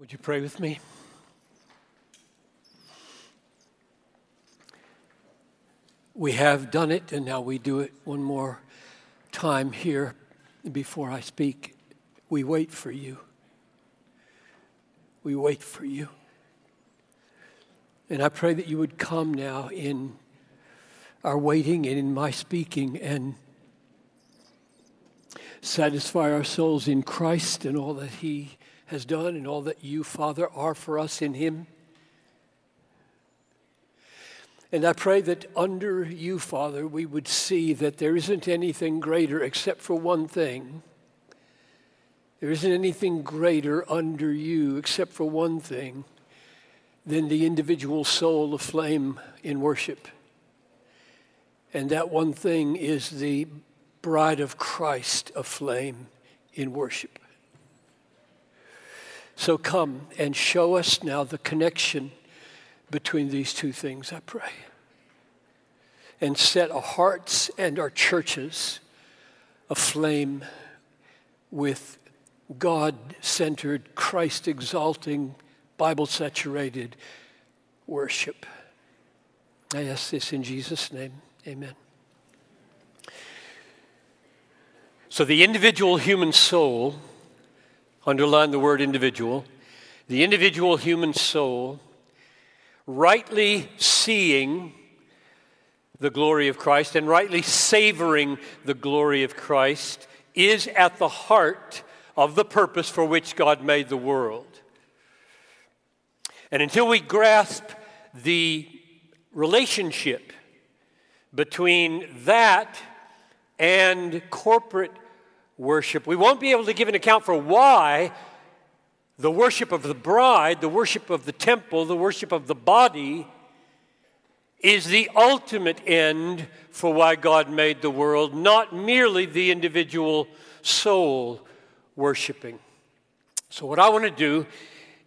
Would you pray with me? We have done it, and now we do it one more time here before I speak. We wait for you. We wait for you. And I pray that you would come now in our waiting and in my speaking and satisfy our souls in Christ and all that He has done and all that you, Father, are for us in Him. And I pray that under you, Father, we would see that there isn't anything greater except for one thing. There isn't anything greater under you except for one thing than the individual soul aflame in worship. And that one thing is the bride of Christ aflame in worship. So come and show us now the connection between these two things, I pray. And set our hearts and our churches aflame with God centered, Christ exalting, Bible saturated worship. I ask this in Jesus' name. Amen. So, the individual human soul underline the word individual, the individual human soul, rightly seeing the glory of Christ and rightly savoring the glory of Christ, is at the heart of the purpose for which God made the world. And until we grasp the relationship between that and corporate worship, we won't be able to give an account for why the worship of the bride, the worship of the temple, the worship of the body is the ultimate end for why God made the world, not merely the individual soul worshiping. So, what I want to do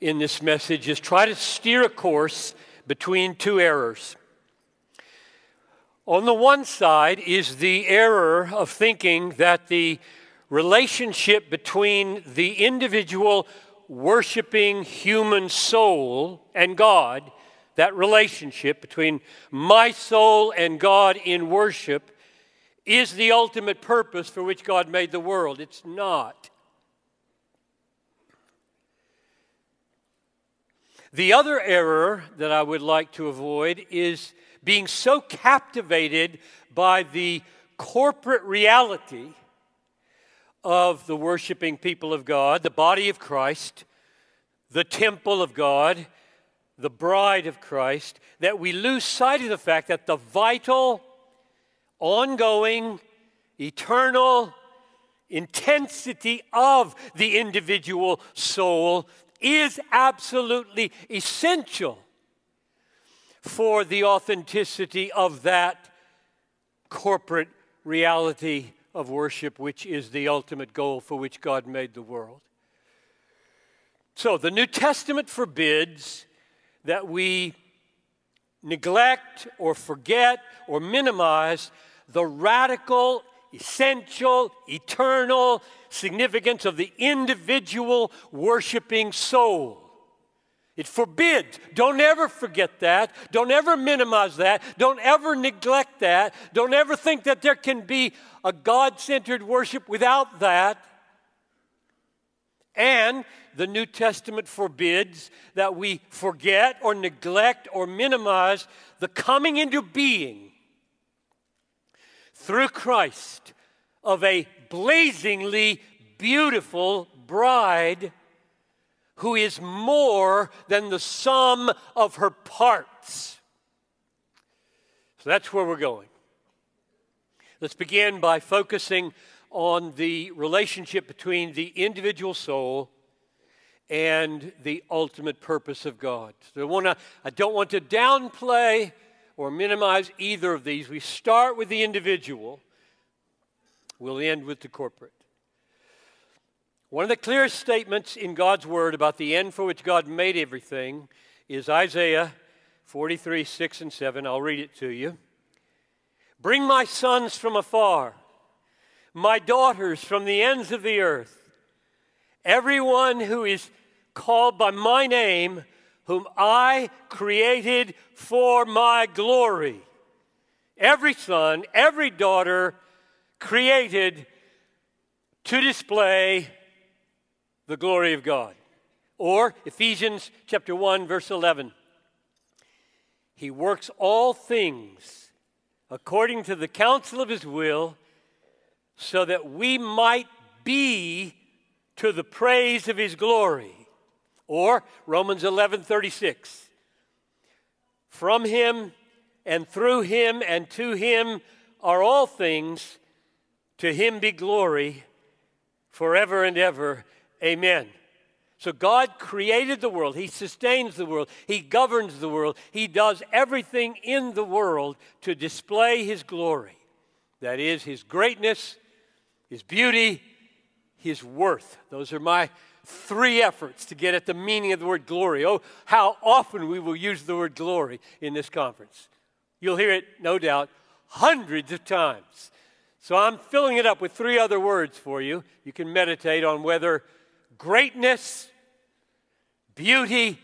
in this message is try to steer a course between two errors. On the one side is the error of thinking that the relationship between the individual worshiping human soul and God, that relationship between my soul and God in worship, is the ultimate purpose for which God made the world. It's not. The other error that I would like to avoid is being so captivated by the corporate reality of the worshiping people of God, the body of Christ, the temple of God, the bride of Christ, that we lose sight of the fact that the vital, ongoing, eternal intensity of the individual soul is absolutely essential for the authenticity of that corporate reality of worship, which is the ultimate goal for which God made the world. So the New Testament forbids that we neglect or forget or minimize the radical, essential, eternal significance of the individual worshiping soul. It forbids. Don't ever forget that. Don't ever minimize that. Don't ever neglect that. Don't ever think that there can be a God centered worship without that. And the New Testament forbids that we forget or neglect or minimize the coming into being through Christ of a blazingly beautiful bride who is more than the sum of her parts. So that's where we're going. Let's begin by focusing on the relationship between the individual soul and the ultimate purpose of God. So I, wanna, I don't want to downplay or minimize either of these. We start with the individual, we'll end with the corporate. One of the clearest statements in God's Word about the end for which God made everything is Isaiah 43, 6 and 7. I'll read it to you. Bring my sons from afar, my daughters from the ends of the earth, everyone who is called by my name, whom I created for my glory. Every son, every daughter created to display the glory of God. Or Ephesians chapter 1 verse 11. He works all things according to the counsel of his will so that we might be to the praise of his glory. Or Romans 11:36. From him and through him and to him are all things. To him be glory forever and ever. Amen. So God created the world. He sustains the world. He governs the world. He does everything in the world to display his glory. That is his greatness, his beauty, his worth. Those are my three efforts to get at the meaning of the word glory. Oh, how often we will use the word glory in this conference. You'll hear it, no doubt, hundreds of times. So I'm filling it up with three other words for you. You can meditate on whether greatness, beauty,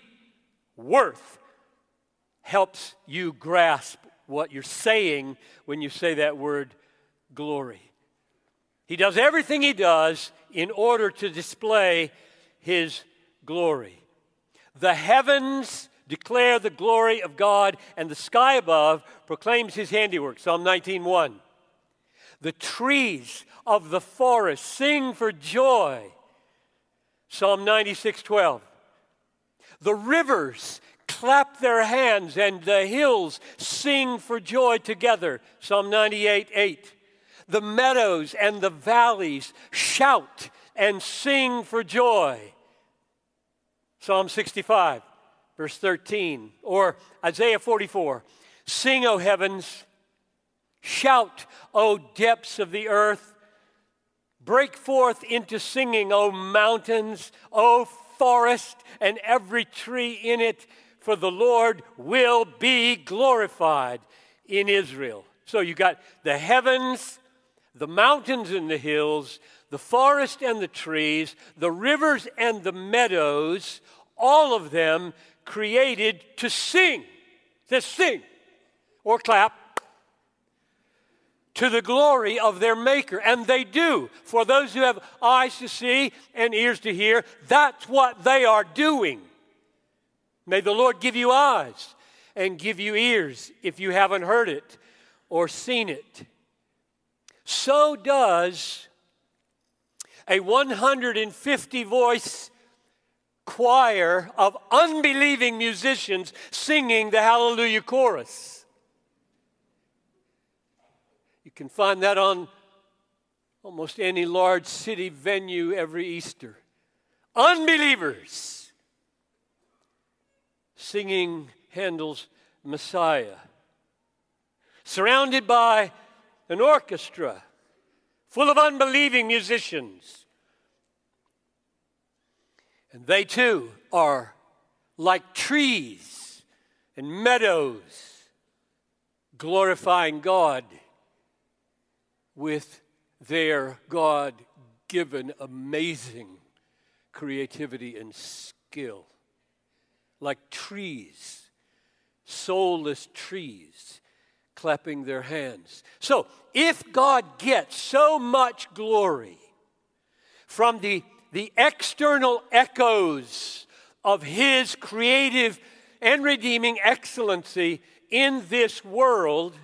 worth helps you grasp what you're saying when you say that word glory. He does everything he does in order to display his glory. The heavens declare the glory of God, and the sky above proclaims his handiwork. Psalm 19:1. The trees of the forest sing for joy. Psalm 96:12. The rivers clap their hands and the hills sing for joy together. Psalm 98 8 the meadows and the valleys shout and sing for joy. Psalm 65, verse 13, or Isaiah 44 Sing, O heavens, shout, O depths of the earth. Break forth into singing, O mountains, O forest, and every tree in it, for the Lord will be glorified in Israel. So you got the heavens, the mountains and the hills, the forest and the trees, the rivers and the meadows, all of them created to sing. To sing or clap to the glory of their Maker. And they do. For those who have eyes to see and ears to hear, that's what they are doing. May the Lord give you eyes and give you ears if you haven't heard it or seen it so does a 150 voice choir of unbelieving musicians singing the Hallelujah chorus. You can find that on almost any large city venue every Easter. Unbelievers singing Handel's Messiah, surrounded by an orchestra full of unbelieving musicians. And they too are like trees and meadows, glorifying God with their God given amazing creativity and skill. Like trees, soulless trees clapping their hands. So, if God gets so much glory from the, the external echoes of His creative and redeeming excellency in this world,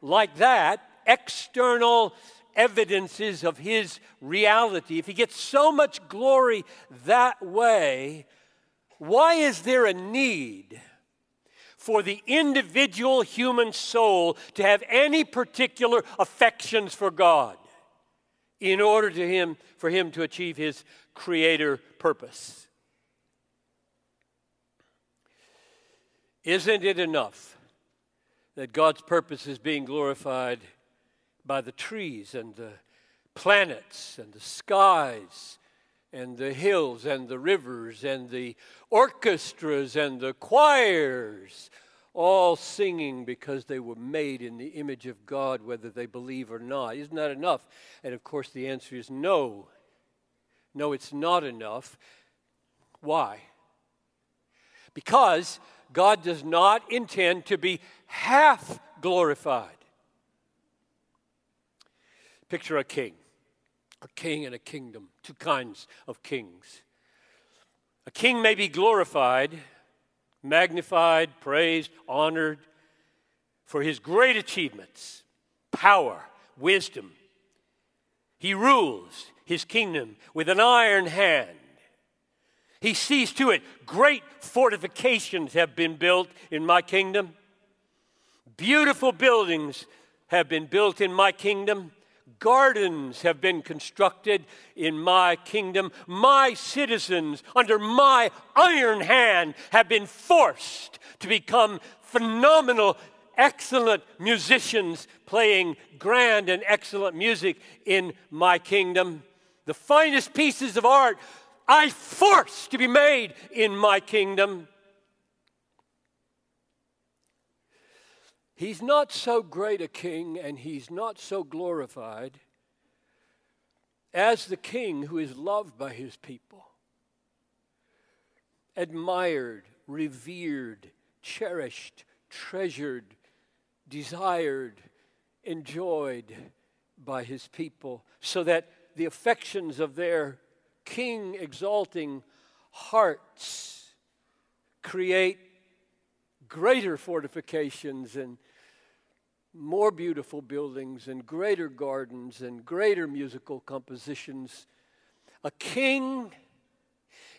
like that, external evidences of His reality, if He gets so much glory that way, why is there a need? for the individual human soul to have any particular affections for God in order to him for him to achieve his creator purpose. Isn't it enough that God's purpose is being glorified by the trees and the planets and the skies and the hills and the rivers and the orchestras and the choirs, all singing because they were made in the image of God, whether they believe or not. Isn't that enough? And of course, the answer is no. No, it's not enough. Why? Because God does not intend to be half glorified. Picture a king, a king and a kingdom, two kinds of kings. A king may be glorified, magnified, praised, honored for his great achievements, power, wisdom. He rules his kingdom with an iron hand. He sees to it great fortifications have been built in my kingdom. Beautiful buildings have been built in my kingdom. Gardens have been constructed in my kingdom. My citizens, under my iron hand, have been forced to become phenomenal, excellent musicians playing grand and excellent music in my kingdom. The finest pieces of art I force to be made in my kingdom. He's not so great a king and he's not so glorified as the king who is loved by his people, admired, revered, cherished, treasured, desired, enjoyed by his people, so that the affections of their king exalting hearts create greater fortifications and more beautiful buildings and greater gardens and greater musical compositions. A king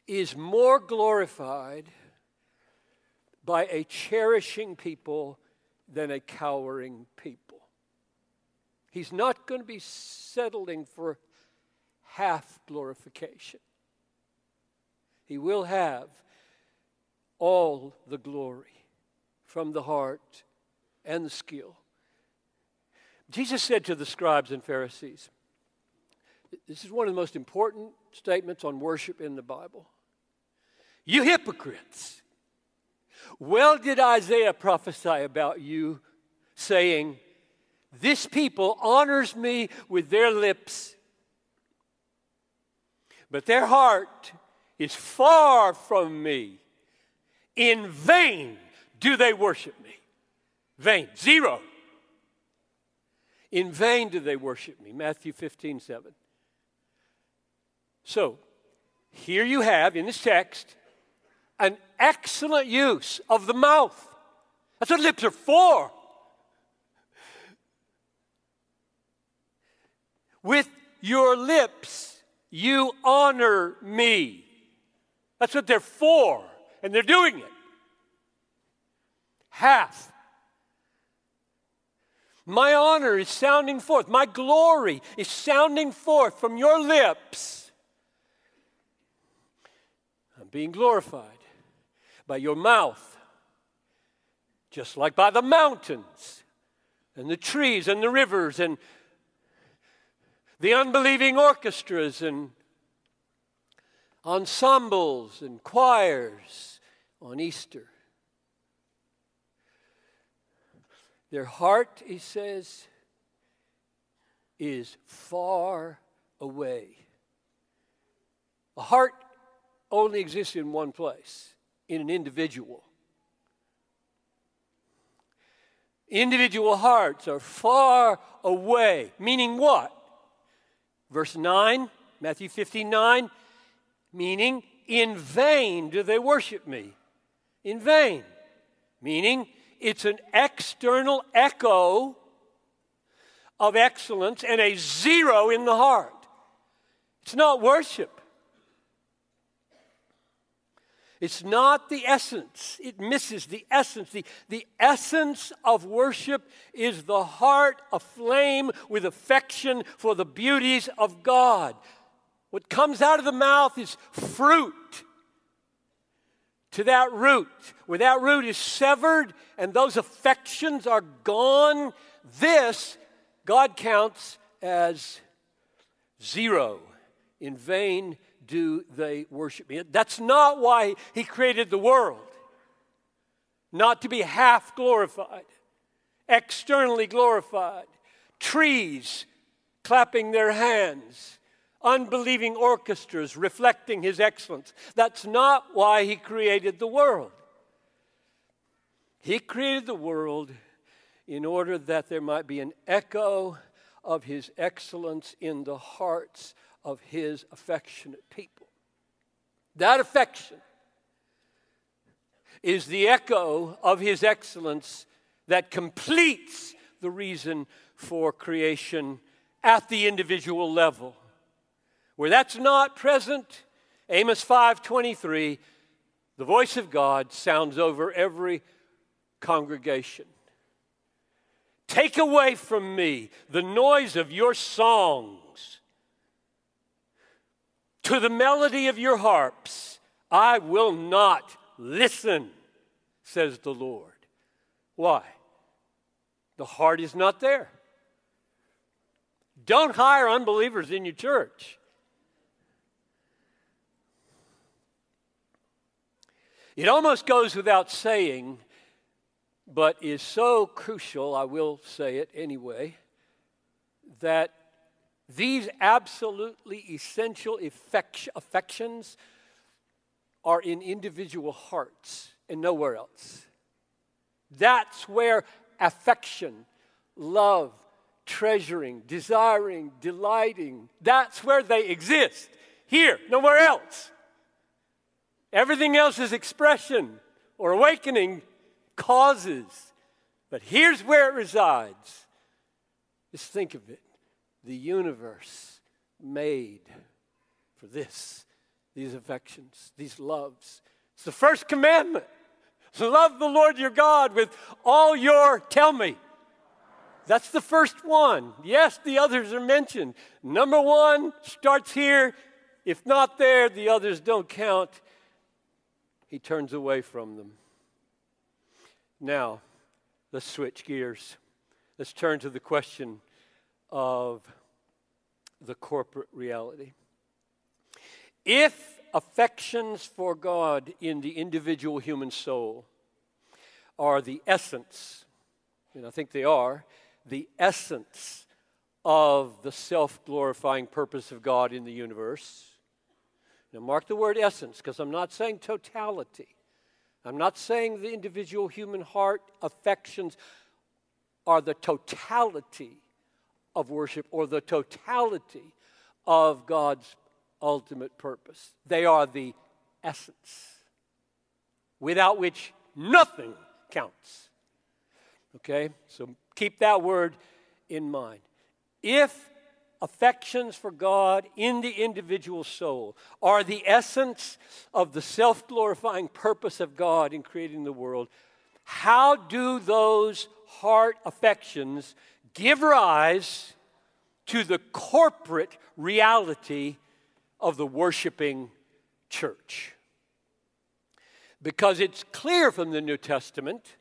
is more glorified by a cherishing people than a cowering people. He's not going to be settling for half glorification. He will have all the glory from the heart and the skill. Jesus said to the scribes and Pharisees, this is one of the most important statements on worship in the Bible. You hypocrites! Well, did Isaiah prophesy about you, saying, This people honors me with their lips, but their heart is far from me. In vain do they worship me? Vain. Zero. In vain do they worship me. Matthew 15, 7. So, here you have in this text an excellent use of the mouth. That's what lips are for. With your lips, you honor me. That's what they're for, and they're doing it half. My honor is sounding forth, my glory is sounding forth from your lips. I'm being glorified by your mouth, just like by the mountains and the trees and the rivers and the unbelieving orchestras and ensembles and choirs on Easter. Their heart, he says, is far away. A heart only exists in one place, in an individual. Individual hearts are far away, meaning what? Verse 9, Matthew 59, meaning in vain do they worship me. In vain. Meaning it's an external echo of excellence and a zero in the heart. It's not worship. It's not the essence. It misses the essence. The, the essence of worship is the heart aflame with affection for the beauties of God. What comes out of the mouth is fruit to that root. Where that root is severed and those affections are gone, this God counts as zero. In vain do they worship me. That's not why He created the world. Not to be half glorified, externally glorified. Trees clapping their hands, unbelieving orchestras reflecting his excellence. That's not why he created the world. He created the world in order that there might be an echo of his excellence in the hearts of his affectionate people. That affection is the echo of his excellence that completes the reason for creation at the individual level. Where that's not present, Amos 5:23, the voice of God sounds over every congregation. Take away from me the noise of your songs. To the melody of your harps, I will not listen, says the Lord. Why? The heart is not there. Don't hire unbelievers in your church. It almost goes without saying, but is so crucial, I will say it anyway, that these absolutely essential affections are in individual hearts and nowhere else. That's where affection, love, treasuring, desiring, delighting, that's where they exist. Here, nowhere else. Everything else is expression or awakening causes. But here's where it resides. Just think of it the universe made for this, these affections, these loves. It's the first commandment. Love the Lord your God with all your, tell me. That's the first one. Yes, the others are mentioned. Number one starts here. If not there, the others don't count. He turns away from them. Now, let's switch gears. Let's turn to the question of the corporate reality. If affections for God in the individual human soul are the essence, and I think they are, the essence of the self glorifying purpose of God in the universe. Now, mark the word essence because I'm not saying totality. I'm not saying the individual human heart affections are the totality of worship or the totality of God's ultimate purpose. They are the essence, without which nothing counts. Okay? So keep that word in mind. If affections for God in the individual soul are the essence of the self glorifying purpose of God in creating the world, how do those heart affections give rise to the corporate reality of the worshiping church? Because it's clear from the New Testament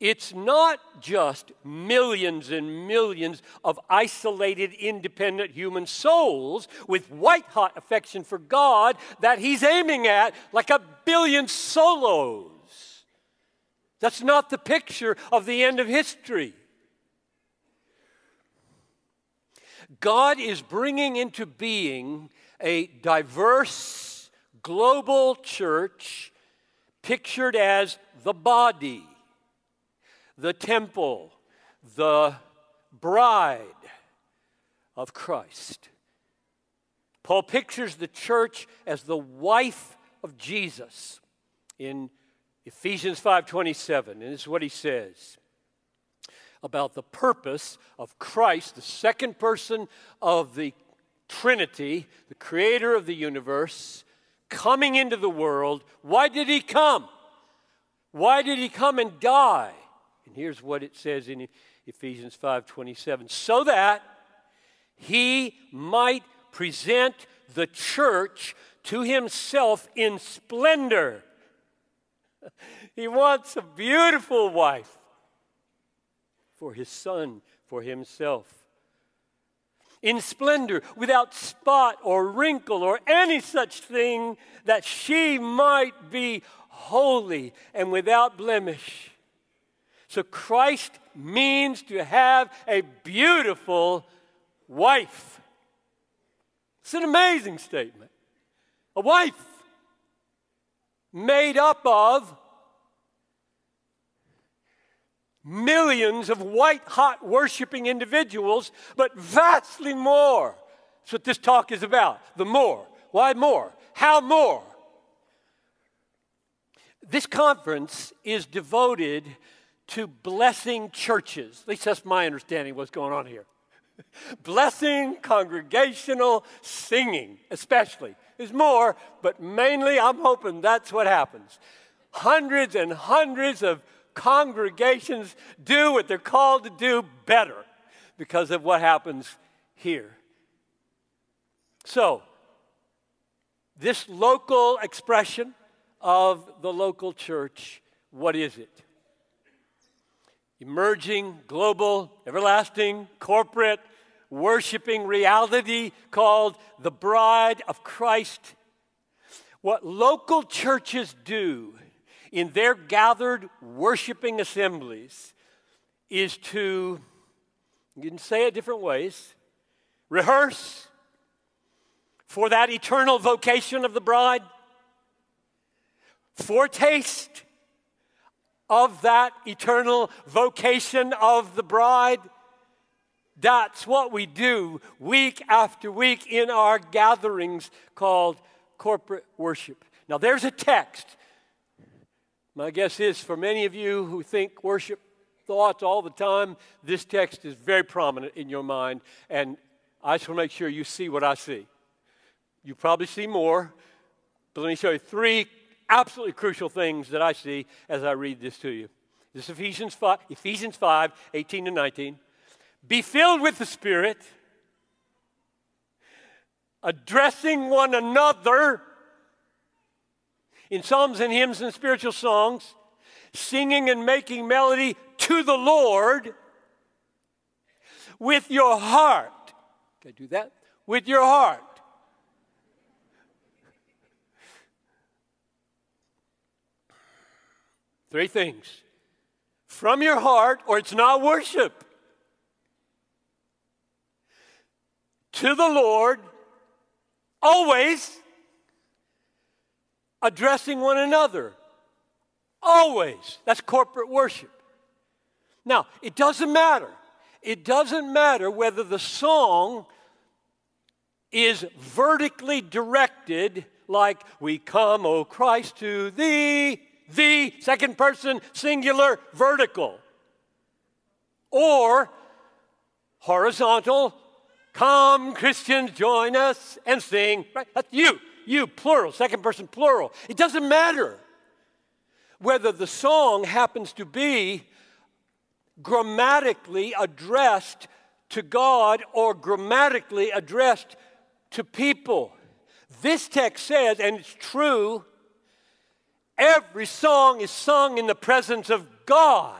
it's not just millions and millions of isolated, independent human souls with white hot affection for God that he's aiming at like a billion solos. That's not the picture of the end of history. God is bringing into being a diverse global church pictured as the body the temple, the bride of Christ. Paul pictures the church as the wife of Jesus in Ephesians 5:27 and this is what he says about the purpose of Christ, the second person of the Trinity, the creator of the universe, coming into the world. Why did he come? Why did he come and die? And here's what it says in Ephesians 5:27, so that he might present the church to himself in splendor. He wants a beautiful wife for his son, for himself. In splendor, without spot or wrinkle or any such thing, that she might be holy and without blemish. So Christ means to have a beautiful wife. It's an amazing statement. A wife made up of millions of white hot worshiping individuals, but vastly more. That's what this talk is about. The more. Why more? How more? This conference is devoted to blessing churches. At least that's my understanding what's going on here. blessing congregational singing, especially. There's more, but mainly I'm hoping that's what happens. Hundreds and hundreds of congregations do what they're called to do better because of what happens here. So, this local expression of the local church, what is it? Emerging, global, everlasting, corporate, worshiping reality called the bride of Christ. What local churches do in their gathered worshiping assemblies is to, you can say it different ways, rehearse for that eternal vocation of the bride, foretaste of that eternal vocation of the bride. That's what we do week after week in our gatherings called corporate worship. Now, there's a text my guess is for many of you who think worship thoughts all the time, this text is very prominent in your mind, and I just want to make sure you see what I see. You probably see more, but let me show you three absolutely crucial things that I see as I read this to you. This is Ephesians 5, Ephesians 5 18 to 19. Be filled with the Spirit, addressing one another in psalms and hymns and spiritual songs, singing and making melody to the Lord with your heart. Can I do that? With your heart. Three things. From your heart, or it's not worship. To the Lord, always addressing one another. Always. That's corporate worship. Now, it doesn't matter. It doesn't matter whether the song is vertically directed, like, We come, O Christ, to thee, the second person, singular, vertical, or horizontal, Come, Christians, join us and sing. Right? That's you you, plural, second person plural. It doesn't matter whether the song happens to be grammatically addressed to God or grammatically addressed to people. This text says, and it's true, every song is sung in the presence of God.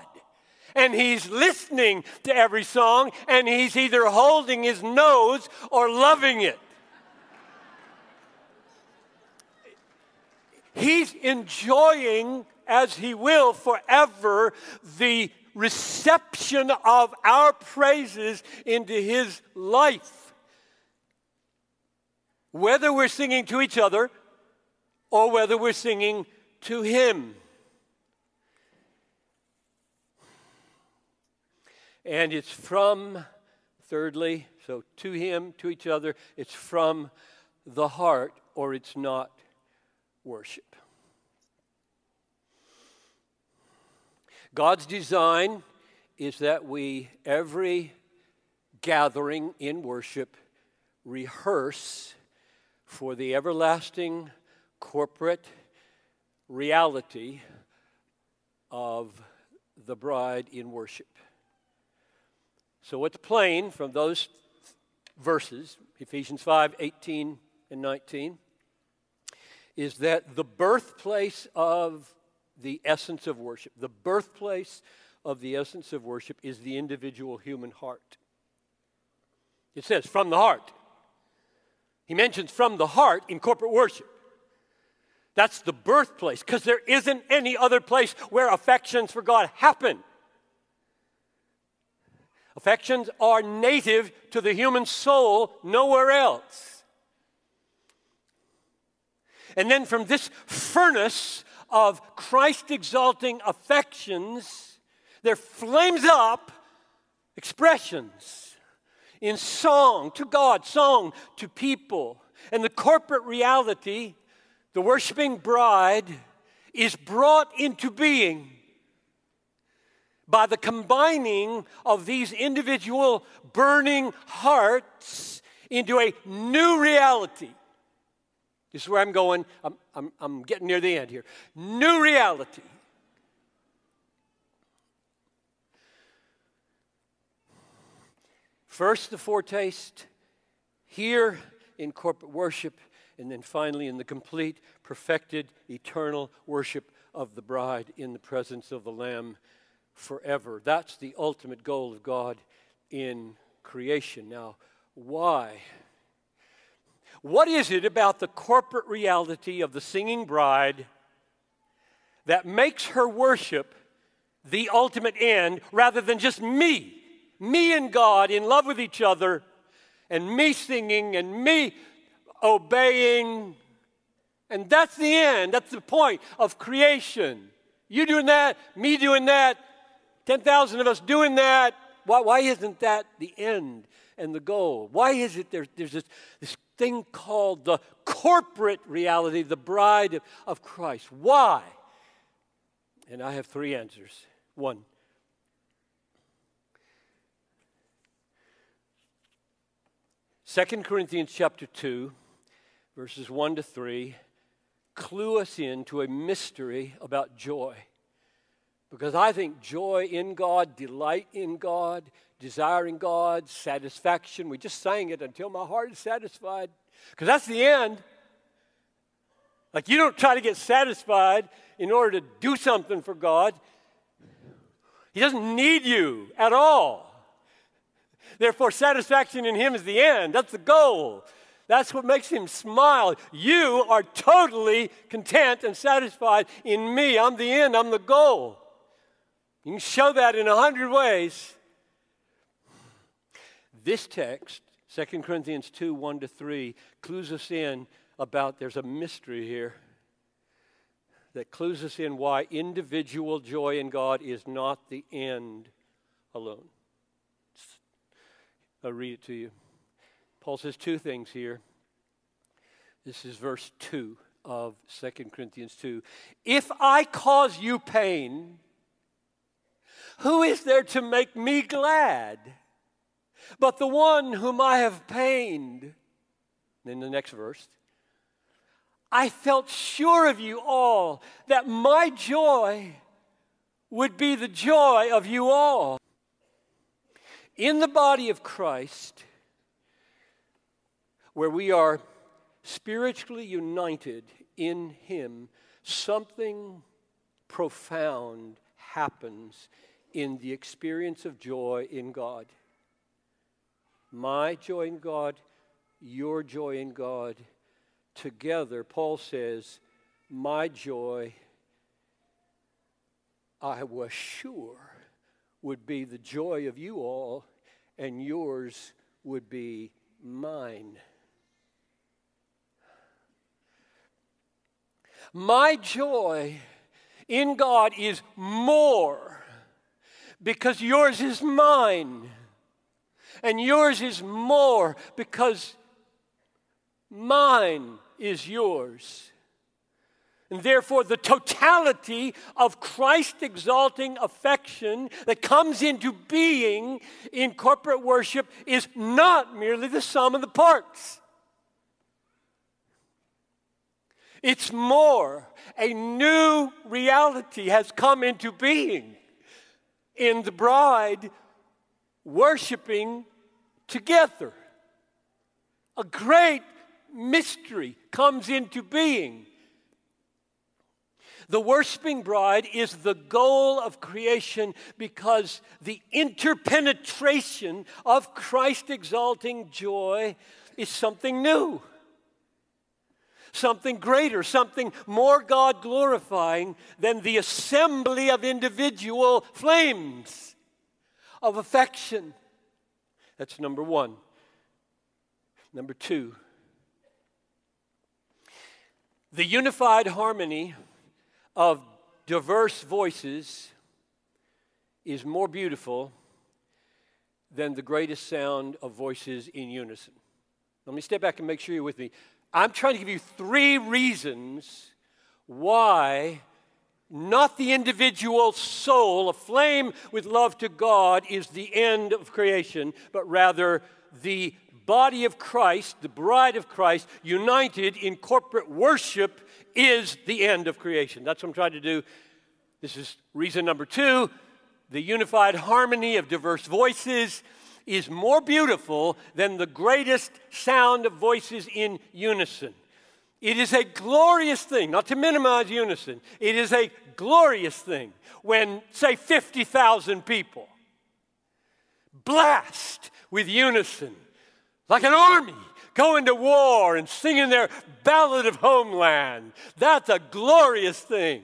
And he's listening to every song, and he's either holding his nose or loving it. He's enjoying, as He will forever, the reception of our praises into His life. Whether we're singing to each other or whether we're singing to Him. And it's from, thirdly, so to Him, to each other, it's from the heart or it's not worship. God's design is that we, every gathering in worship, rehearse for the everlasting corporate reality of the bride in worship. So, what's plain from those verses, Ephesians 5 18 and 19, is that the birthplace of the essence of worship, the birthplace of the essence of worship is the individual human heart. It says, from the heart. He mentions from the heart in corporate worship. That's the birthplace, because there isn't any other place where affections for God happen. Affections are native to the human soul, nowhere else. And then from this furnace of Christ exalting affections, there flames up expressions in song to God, song to people. And the corporate reality, the worshiping bride, is brought into being by the combining of these individual burning hearts into a new reality. This is where I'm going. I'm, I'm, I'm getting near the end here. New reality. First, the foretaste here in corporate worship, and then finally in the complete, perfected, eternal worship of the bride in the presence of the Lamb forever. That's the ultimate goal of God in creation. Now, why? What is it about the corporate reality of the singing bride that makes her worship the ultimate end rather than just me? Me and God in love with each other, and me singing and me obeying. And that's the end. That's the point of creation. You doing that, me doing that, 10,000 of us doing that. Why, why isn't that the end and the goal? Why is it there, there's this, this thing called the corporate reality, the bride of, of Christ? Why? And I have three answers. One, 2 Corinthians chapter 2, verses 1 to 3, clue us into a mystery about joy. Because I think joy in God, delight in God, desiring God, satisfaction, we just sang it until my heart is satisfied. Because that's the end. Like you don't try to get satisfied in order to do something for God. He doesn't need you at all. Therefore, satisfaction in Him is the end. That's the goal. That's what makes Him smile. You are totally content and satisfied in me. I'm the end, I'm the goal. You can show that in a hundred ways. This text, 2 Corinthians 2 1 to 3, clues us in about there's a mystery here that clues us in why individual joy in God is not the end alone. I'll read it to you. Paul says two things here. This is verse 2 of 2 Corinthians 2. If I cause you pain, who is there to make me glad but the one whom I have pained? Then the next verse. I felt sure of you all that my joy would be the joy of you all. In the body of Christ, where we are spiritually united in Him, something profound happens in the experience of joy in God. My joy in God, your joy in God, together, Paul says, My joy, I was sure would be the joy of you all, and yours would be mine. My joy in God is more because yours is mine, and yours is more because mine is yours. And therefore, the totality of Christ exalting affection that comes into being in corporate worship is not merely the sum of the parts. It's more. A new reality has come into being in the bride worshiping together. A great mystery comes into being the worshiping bride is the goal of creation because the interpenetration of Christ exalting joy is something new, something greater, something more God glorifying than the assembly of individual flames of affection. That's number one. Number two, The unified harmony of diverse voices is more beautiful than the greatest sound of voices in unison. Let me step back and make sure you're with me. I'm trying to give you three reasons why not the individual soul aflame with love to God is the end of creation, but rather the body of Christ, the bride of Christ, united in corporate worship is the end of creation. That's what I'm trying to do. This is reason number two. The unified harmony of diverse voices is more beautiful than the greatest sound of voices in unison. It is a glorious thing, not to minimize unison, it is a glorious thing when, say, 50,000 people blast with unison like an army going to war and singing their ballad of homeland. That's a glorious thing.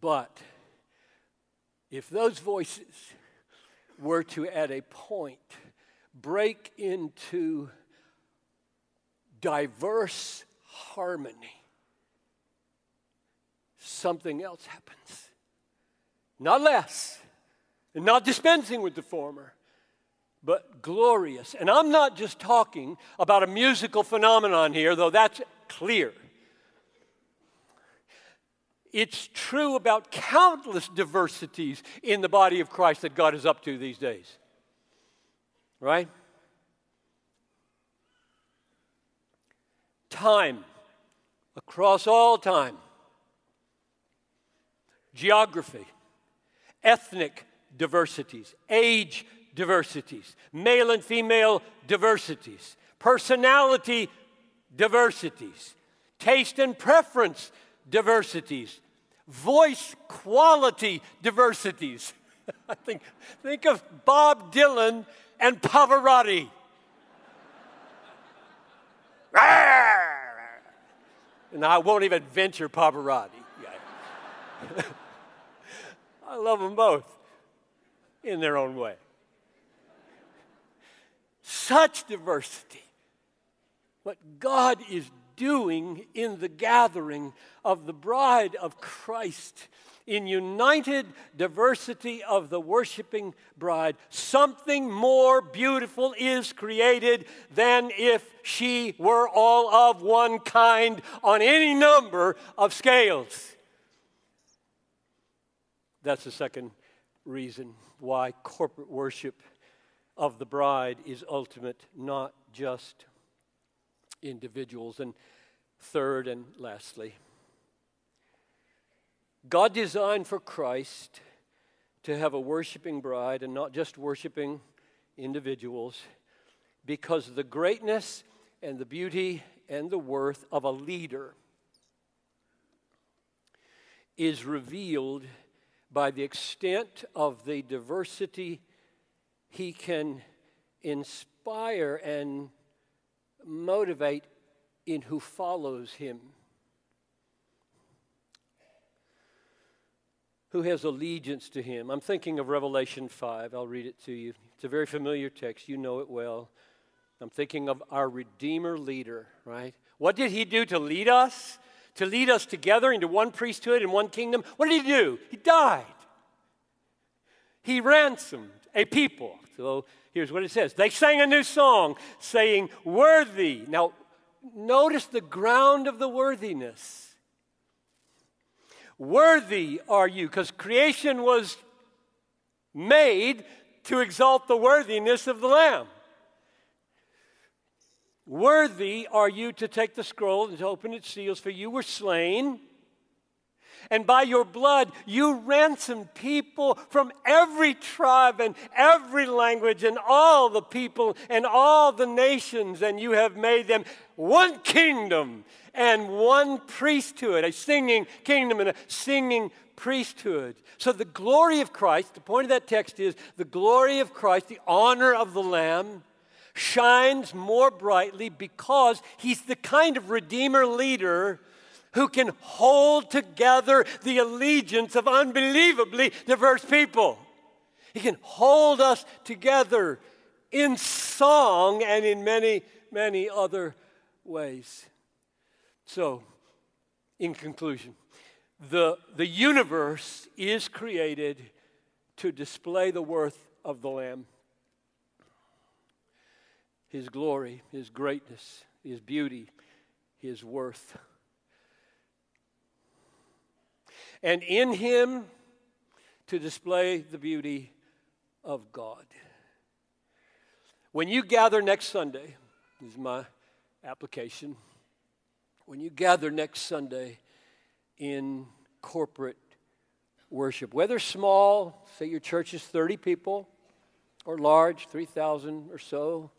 But if those voices were to, at a point, break into diverse harmony, something else happens. Not less, and not dispensing with the former, but glorious. And I'm not just talking about a musical phenomenon here, though that's clear. It's true about countless diversities in the body of Christ that God is up to these days. Right? Time, across all time, geography, ethnic diversities, age diversities, male and female diversities, personality diversities, taste and preference diversities, voice quality diversities. I think, think of Bob Dylan and Pavarotti. and I won't even venture Pavarotti. I love them both in their own way such diversity. What God is doing in the gathering of the bride of Christ, in united diversity of the worshiping bride, something more beautiful is created than if she were all of one kind on any number of scales. That's the second reason why corporate worship of the bride is ultimate, not just individuals. And third and lastly, God designed for Christ to have a worshiping bride and not just worshiping individuals because the greatness and the beauty and the worth of a leader is revealed by the extent of the diversity he can inspire and motivate in who follows him. Who has allegiance to him? I'm thinking of Revelation 5. I'll read it to you. It's a very familiar text. You know it well. I'm thinking of our Redeemer leader, right? What did he do to lead us? To lead us together into one priesthood and one kingdom? What did he do? He died. He ransomed a people. So here's what it says They sang a new song saying, Worthy. Now, notice the ground of the worthiness. Worthy are you, because creation was made to exalt the worthiness of the Lamb. Worthy are you to take the scroll and to open its seals, for you were slain and by your blood, you ransomed people from every tribe and every language and all the people and all the nations, and you have made them one kingdom and one priesthood, a singing kingdom and a singing priesthood. So, the glory of Christ, the point of that text is the glory of Christ, the honor of the Lamb, shines more brightly because he's the kind of Redeemer leader who can hold together the allegiance of unbelievably diverse people. He can hold us together in song and in many, many other ways. So, in conclusion, the, the universe is created to display the worth of the Lamb His glory, His greatness, His beauty, His worth. And in Him to display the beauty of God. When you gather next Sunday, this is my application. When you gather next Sunday in corporate worship, whether small, say your church is 30 people, or large, 3,000 or so,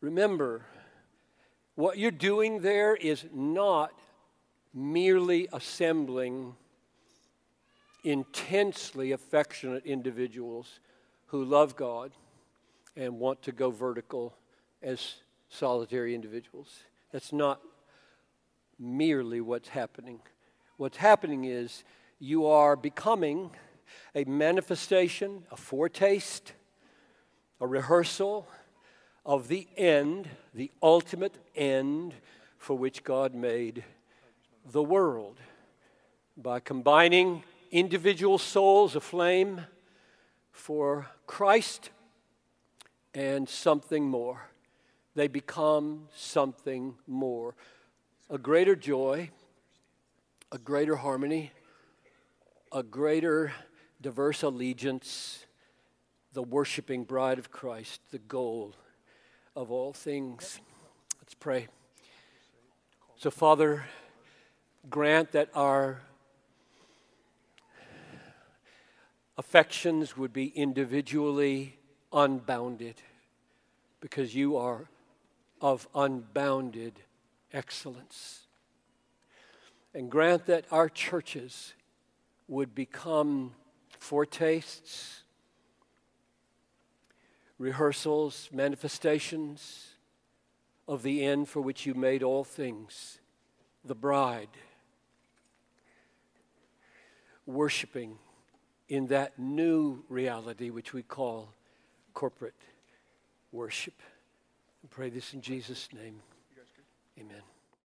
remember what you're doing there is not merely assembling intensely affectionate individuals who love God and want to go vertical as solitary individuals. That's not merely what's happening. What's happening is you are becoming a manifestation, a foretaste, a rehearsal of the end, the ultimate end for which God made the world by combining individual souls aflame for Christ and something more. They become something more. A greater joy, a greater harmony, a greater diverse allegiance, the worshiping bride of Christ, the goal of all things. Let's pray. So, Father, grant that our affections would be individually unbounded because you are of unbounded excellence. And grant that our churches would become foretastes, rehearsals, manifestations of the end for which you made all things, the bride, worshiping in that new reality which we call corporate worship. I pray this in Jesus' name. Amen.